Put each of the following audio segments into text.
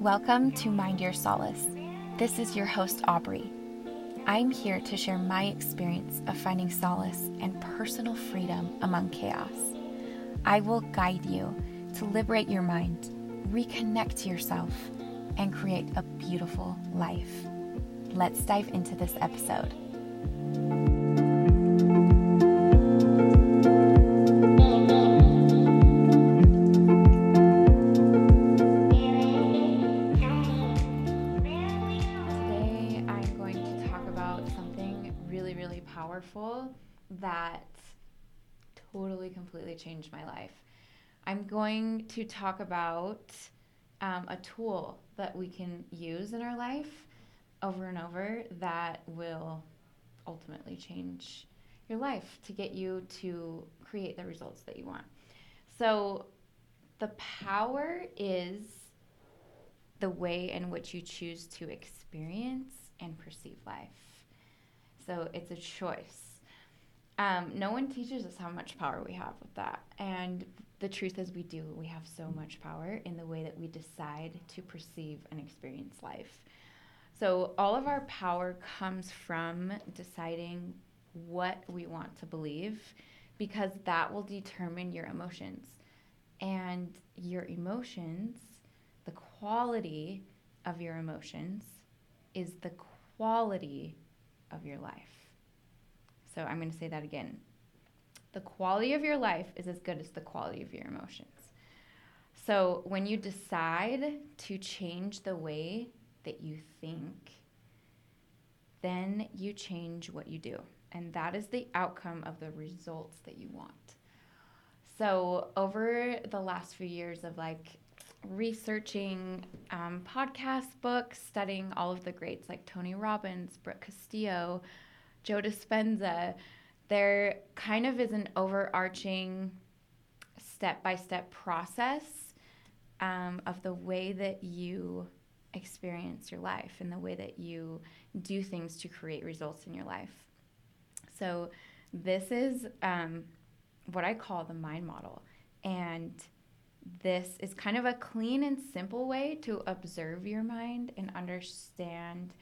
Welcome to Mind Your Solace. This is your host, Aubrey. I'm here to share my experience of finding solace and personal freedom among chaos. I will guide you to liberate your mind, reconnect to yourself, and create a beautiful life. Let's dive into this episode. Really, really powerful that totally, completely changed my life. I'm going to talk about um, a tool that we can use in our life over and over that will ultimately change your life to get you to create the results that you want. So, the power is the way in which you choose to experience and perceive life. So, it's a choice. Um, no one teaches us how much power we have with that. And the truth is, we do. We have so much power in the way that we decide to perceive and experience life. So, all of our power comes from deciding what we want to believe because that will determine your emotions. And your emotions, the quality of your emotions, is the quality of your life. So, I'm going to say that again. The quality of your life is as good as the quality of your emotions. So, when you decide to change the way that you think, then you change what you do. And that is the outcome of the results that you want. So, over the last few years of like researching um, podcasts, books, studying all of the greats like Tony Robbins, Brooke Castillo, Joe Dispenza, there kind of is an overarching step by step process um, of the way that you experience your life and the way that you do things to create results in your life. So, this is um, what I call the mind model. And this is kind of a clean and simple way to observe your mind and understand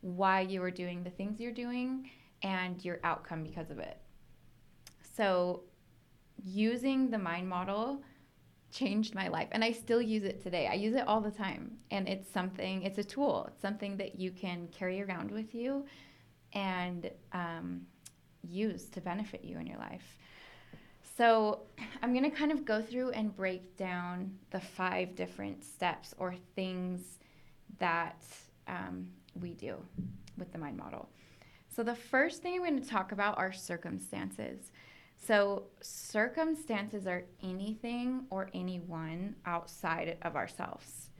why you are doing the things you're doing and your outcome because of it. So, using the mind model changed my life and I still use it today. I use it all the time and it's something, it's a tool, it's something that you can carry around with you and um, use to benefit you in your life. So, I'm going to kind of go through and break down the five different steps or things that um, we do with the mind model. So, the first thing I'm going to talk about are circumstances. So, circumstances are anything or anyone outside of ourselves.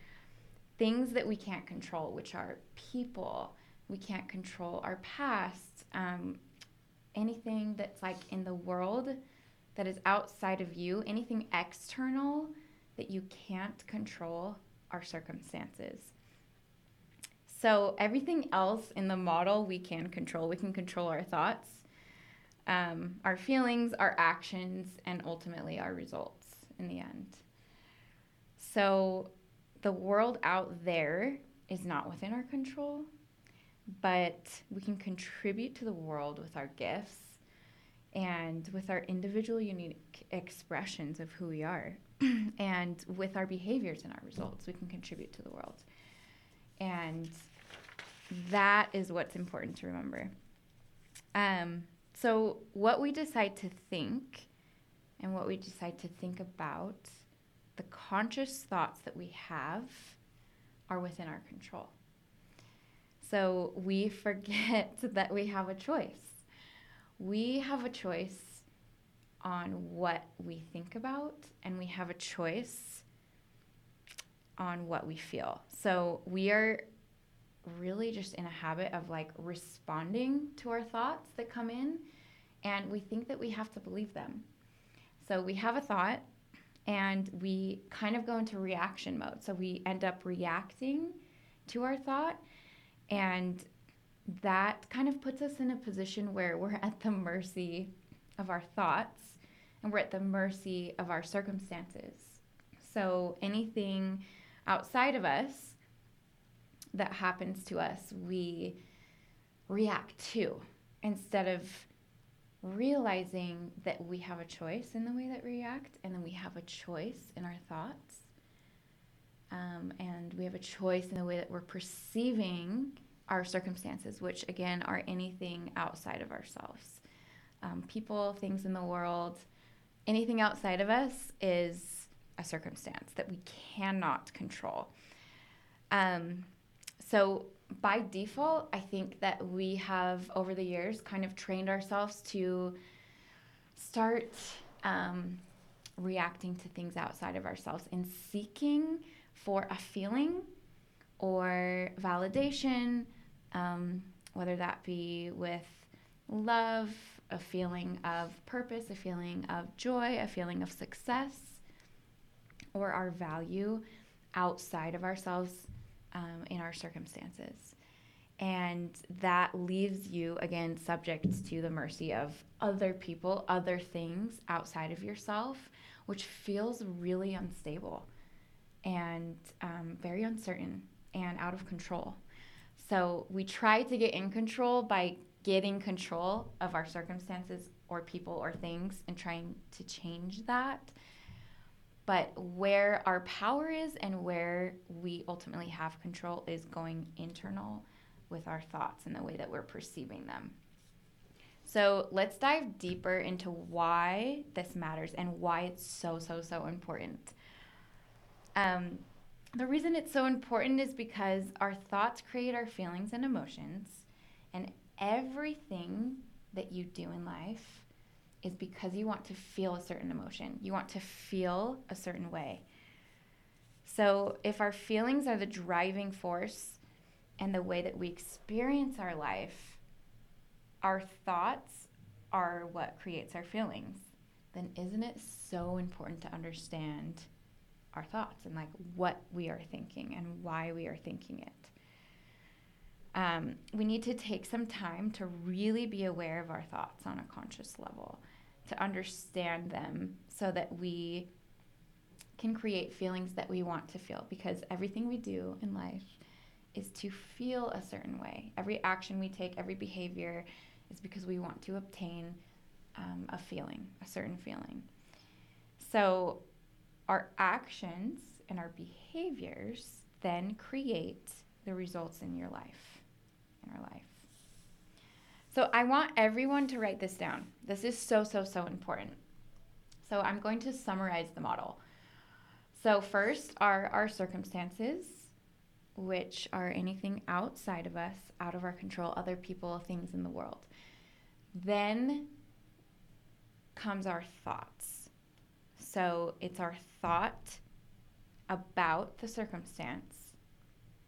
Things that we can't control, which are people, we can't control our past, um, anything that's like in the world that is outside of you, anything external that you can't control are circumstances. So, everything else in the model we can control. We can control our thoughts, um, our feelings, our actions, and ultimately our results in the end. So, the world out there is not within our control, but we can contribute to the world with our gifts and with our individual unique expressions of who we are. and with our behaviors and our results, we can contribute to the world. And that is what's important to remember. Um, so, what we decide to think and what we decide to think about, the conscious thoughts that we have are within our control. So, we forget that we have a choice. We have a choice on what we think about, and we have a choice on what we feel. So, we are really just in a habit of like responding to our thoughts that come in and we think that we have to believe them. So we have a thought and we kind of go into reaction mode. So we end up reacting to our thought and that kind of puts us in a position where we're at the mercy of our thoughts and we're at the mercy of our circumstances. So anything outside of us that happens to us, we react to instead of realizing that we have a choice in the way that we react and then we have a choice in our thoughts. Um, and we have a choice in the way that we're perceiving our circumstances, which again are anything outside of ourselves. Um, people, things in the world, anything outside of us is a circumstance that we cannot control. Um, so, by default, I think that we have over the years kind of trained ourselves to start um, reacting to things outside of ourselves and seeking for a feeling or validation, um, whether that be with love, a feeling of purpose, a feeling of joy, a feeling of success, or our value outside of ourselves um, in our circumstances. And that leaves you, again, subject to the mercy of other people, other things outside of yourself, which feels really unstable and um, very uncertain and out of control. So we try to get in control by getting control of our circumstances or people or things and trying to change that. But where our power is and where we ultimately have control is going internal with our thoughts and the way that we're perceiving them. So let's dive deeper into why this matters and why it's so, so, so important. Um, the reason it's so important is because our thoughts create our feelings and emotions, and everything that you do in life is because you want to feel a certain emotion. You want to feel a certain way. So, if our feelings are the driving force and the way that we experience our life, our thoughts are what creates our feelings, then isn't it so important to understand our thoughts and like what we are thinking and why we are thinking it? Um, we need to take some time to really be aware of our thoughts on a conscious level, to understand them so that we can create feelings that we want to feel because everything we do in life is to feel a certain way. Every action we take, every behavior is because we want to obtain um, a feeling, a certain feeling. So, our actions and our behaviors then create the results in your life in our life. So I want everyone to write this down. This is so, so, so important. So I'm going to summarize the model. So, first are our circumstances, which are anything outside of us, out of our control, other people, things in the world. Then comes our thoughts. So, it's our thought about the circumstance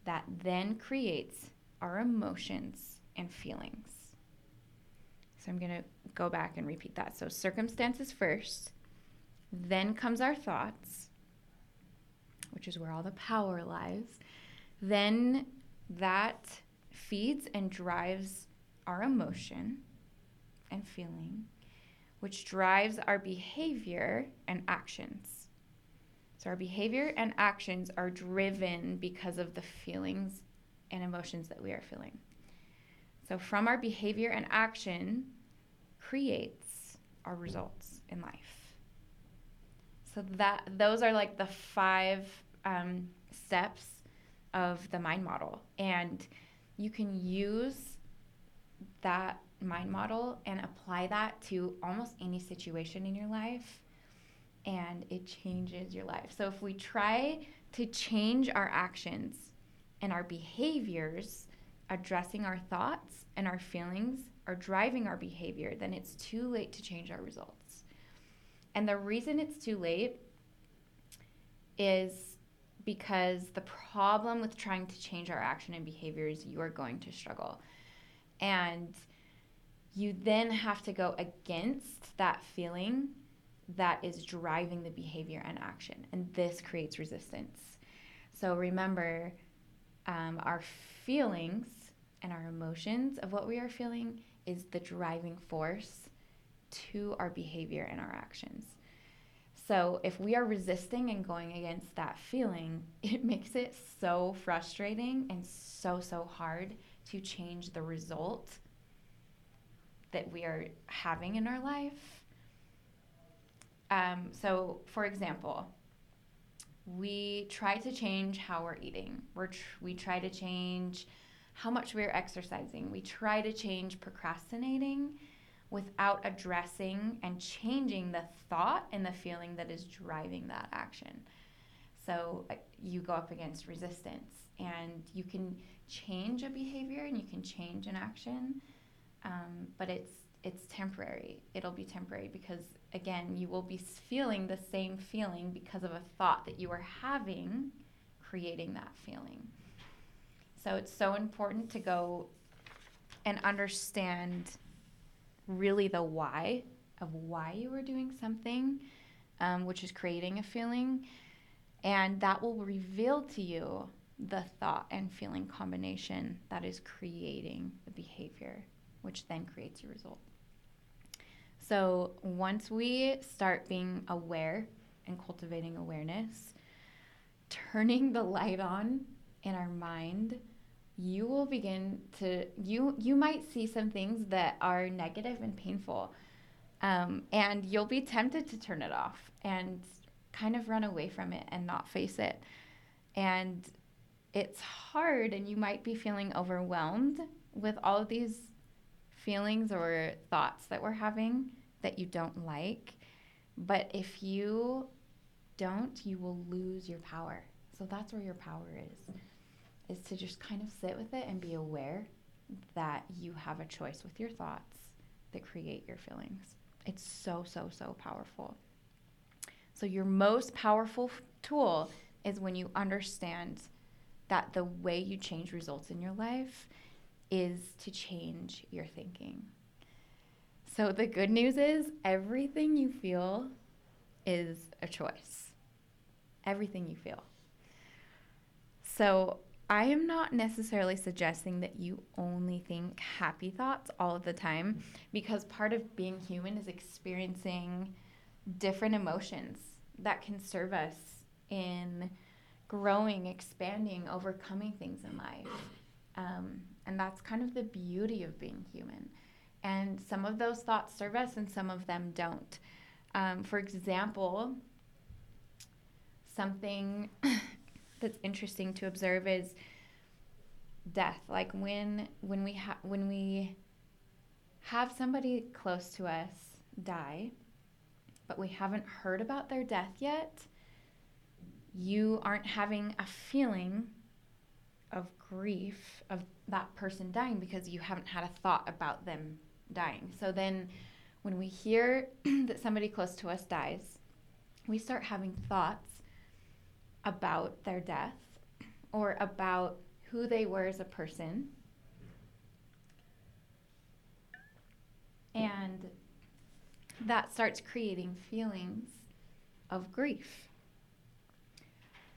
that then creates our emotions and feelings. So I'm going to go back and repeat that. So circumstances first, then comes our thoughts, which is where all the power lies. Then that feeds and drives our emotion and feeling, which drives our behavior and actions. So our behavior and actions are driven because of the feelings and emotions that we are feeling. So, from our behavior and action creates our results in life. So that those are like the five um, steps of the mind model, and you can use that mind model and apply that to almost any situation in your life and it changes your life. So if we try to change our actions and our behaviors addressing our thoughts and our feelings are driving our behavior, then it's too late to change our results. And the reason it's too late is because the problem with trying to change our action and behavior is you are going to struggle. And you then have to go against that feeling that is driving the behavior and action. And this creates resistance. So remember, um, our feelings and our emotions of what we are feeling is the driving force to our behavior and our actions. So if we are resisting and going against that feeling, it makes it so frustrating and so, so hard to change the result that we are having in our life. Um, so, for example, we try to change how we're eating. We're tr- we try to change how much we're exercising. We try to change procrastinating without addressing and changing the thought and the feeling that is driving that action. So uh, you go up against resistance and you can change a behavior and you can change an action, um, but it's it's temporary. It'll be temporary because again, you will be feeling the same feeling because of a thought that you are having, creating that feeling. So it's so important to go and understand really the why of why you were doing something, um, which is creating a feeling. And that will reveal to you the thought and feeling combination that is creating the behavior, which then creates your result. So once we start being aware and cultivating awareness, turning the light on in our mind you will begin to you you might see some things that are negative and painful um, and you'll be tempted to turn it off and kind of run away from it and not face it and it's hard and you might be feeling overwhelmed with all of these feelings or thoughts that we're having that you don't like but if you don't you will lose your power so that's where your power is is to just kind of sit with it and be aware that you have a choice with your thoughts that create your feelings. It's so, so, so powerful. So, your most powerful tool is when you understand that the way you change results in your life is to change your thinking. So, the good news is everything you feel is a choice. Everything you feel. So, I am not necessarily suggesting that you only think happy thoughts all of the time because part of being human is experiencing different emotions that can serve us in growing, expanding, overcoming things in life. Um, and that's kind of the beauty of being human. And some of those thoughts serve us and some of them don't. Um, for example, something that's interesting to observe is death. Like when when we have when we have somebody close to us die, but we haven't heard about their death yet, you aren't having a feeling of grief of that person dying because you haven't had a thought about them dying. So then when we hear that somebody close to us dies, we start having thoughts about their death or about who they were as a person. And that starts creating feelings of grief.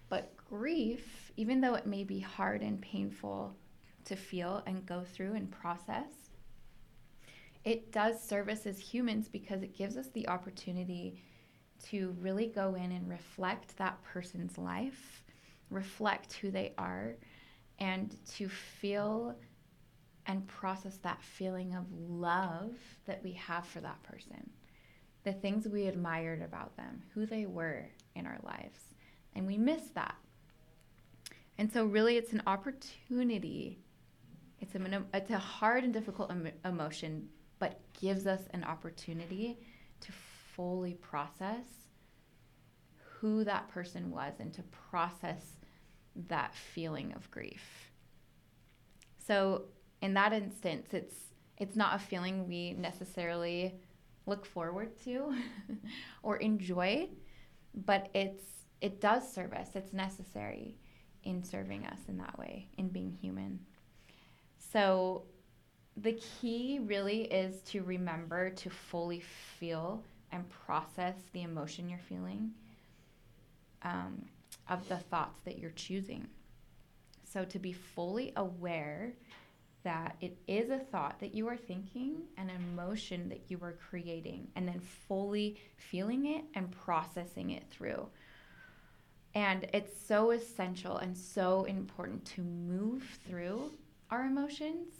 But grief, even though it may be hard and painful to feel and go through and process, it does serve us as humans because it gives us the opportunity to really go in and reflect that person's life, reflect who they are, and to feel and process that feeling of love that we have for that person, the things we admired about them, who they were in our lives. And we miss that. And so, really, it's an opportunity. It's a, it's a hard and difficult emotion, but gives us an opportunity to fully process who that person was and to process that feeling of grief. So in that instance, it's it's not a feeling we necessarily look forward to or enjoy, but it's it does serve us. It's necessary in serving us in that way, in being human. So the key really is to remember to fully feel and process the emotion you're feeling um, of the thoughts that you're choosing. So to be fully aware that it is a thought that you are thinking, an emotion that you are creating, and then fully feeling it and processing it through. And it's so essential and so important to move through our emotions.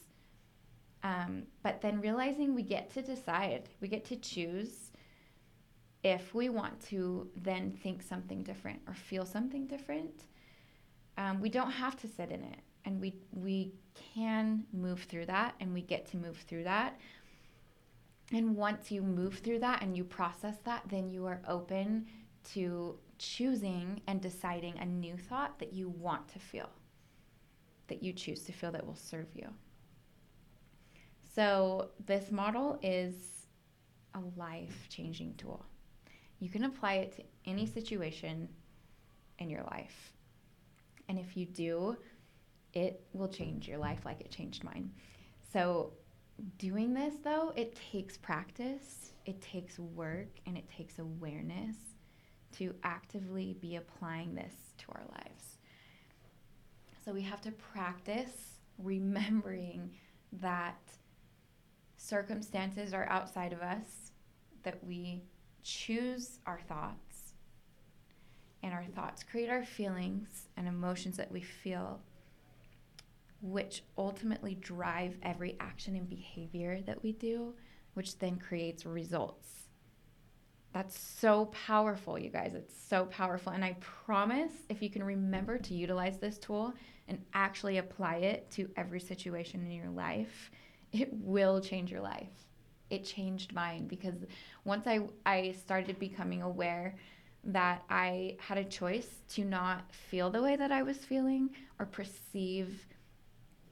Um, but then realizing we get to decide, we get to choose if we want to then think something different or feel something different. Um, we don't have to sit in it and we we can move through that and we get to move through that and once you move through that and you process that then you are open to choosing and deciding a new thought that you want to feel that you choose to feel that will serve you. So this model is a life changing tool. You can apply it to any situation in your life. And if you do it will change your life like it changed mine. So, doing this though, it takes practice, it takes work, and it takes awareness to actively be applying this to our lives. So, we have to practice remembering that circumstances are outside of us, that we choose our thoughts, and our thoughts create our feelings and emotions that we feel which ultimately drive every action and behavior that we do, which then creates results. That's so powerful, you guys. It's so powerful. And I promise if you can remember to utilize this tool and actually apply it to every situation in your life, it will change your life. It changed mine because once I, I started becoming aware that I had a choice to not feel the way that I was feeling or perceive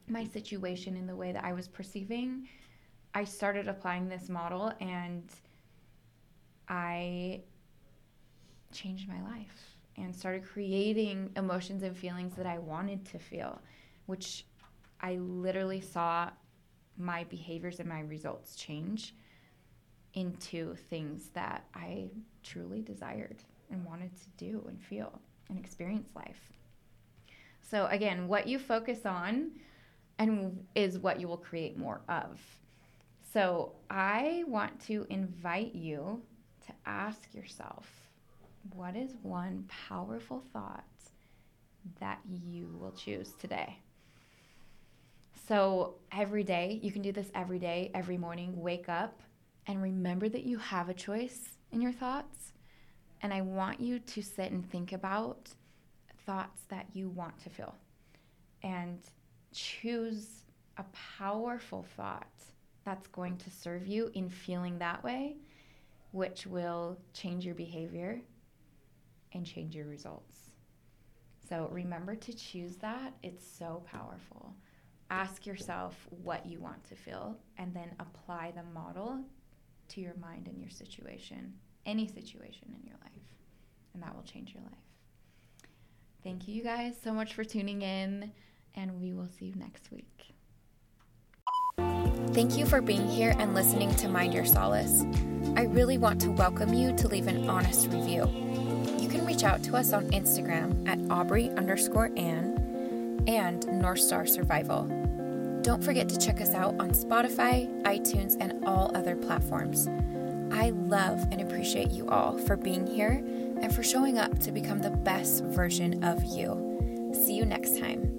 my situation in the way that I was perceiving, I started applying this model and I changed my life and started creating emotions and feelings that I wanted to feel, which I literally saw my behaviors and my results change into things that I truly desired and wanted to do and feel and experience life. So, again, what you focus on and is what you will create more of. So I want to invite you to ask yourself what is one powerful thought that you will choose today? So every day, you can do this every day, every morning, wake up and remember that you have a choice in your thoughts. And I want you to sit and think about thoughts that you want to feel. And choose a powerful thought that's going to serve you in feeling that way, which will change your behavior and change your results. So remember to choose that. It's so powerful. Ask yourself what you want to feel and then apply the model to your mind and your situation, any situation in your life, and that will change your life. Thank you, guys, so much for tuning in and we will see you next week. Thank you for being here and listening to Mind Your Solace. I really want to welcome you to leave an honest review. You can reach out to us on Instagram at Aubrey underscore Ann and North Star Survival. Don't forget to check us out on Spotify, iTunes, and all other platforms. I love and appreciate you all for being here and for showing up to become the best version of you. See you next time.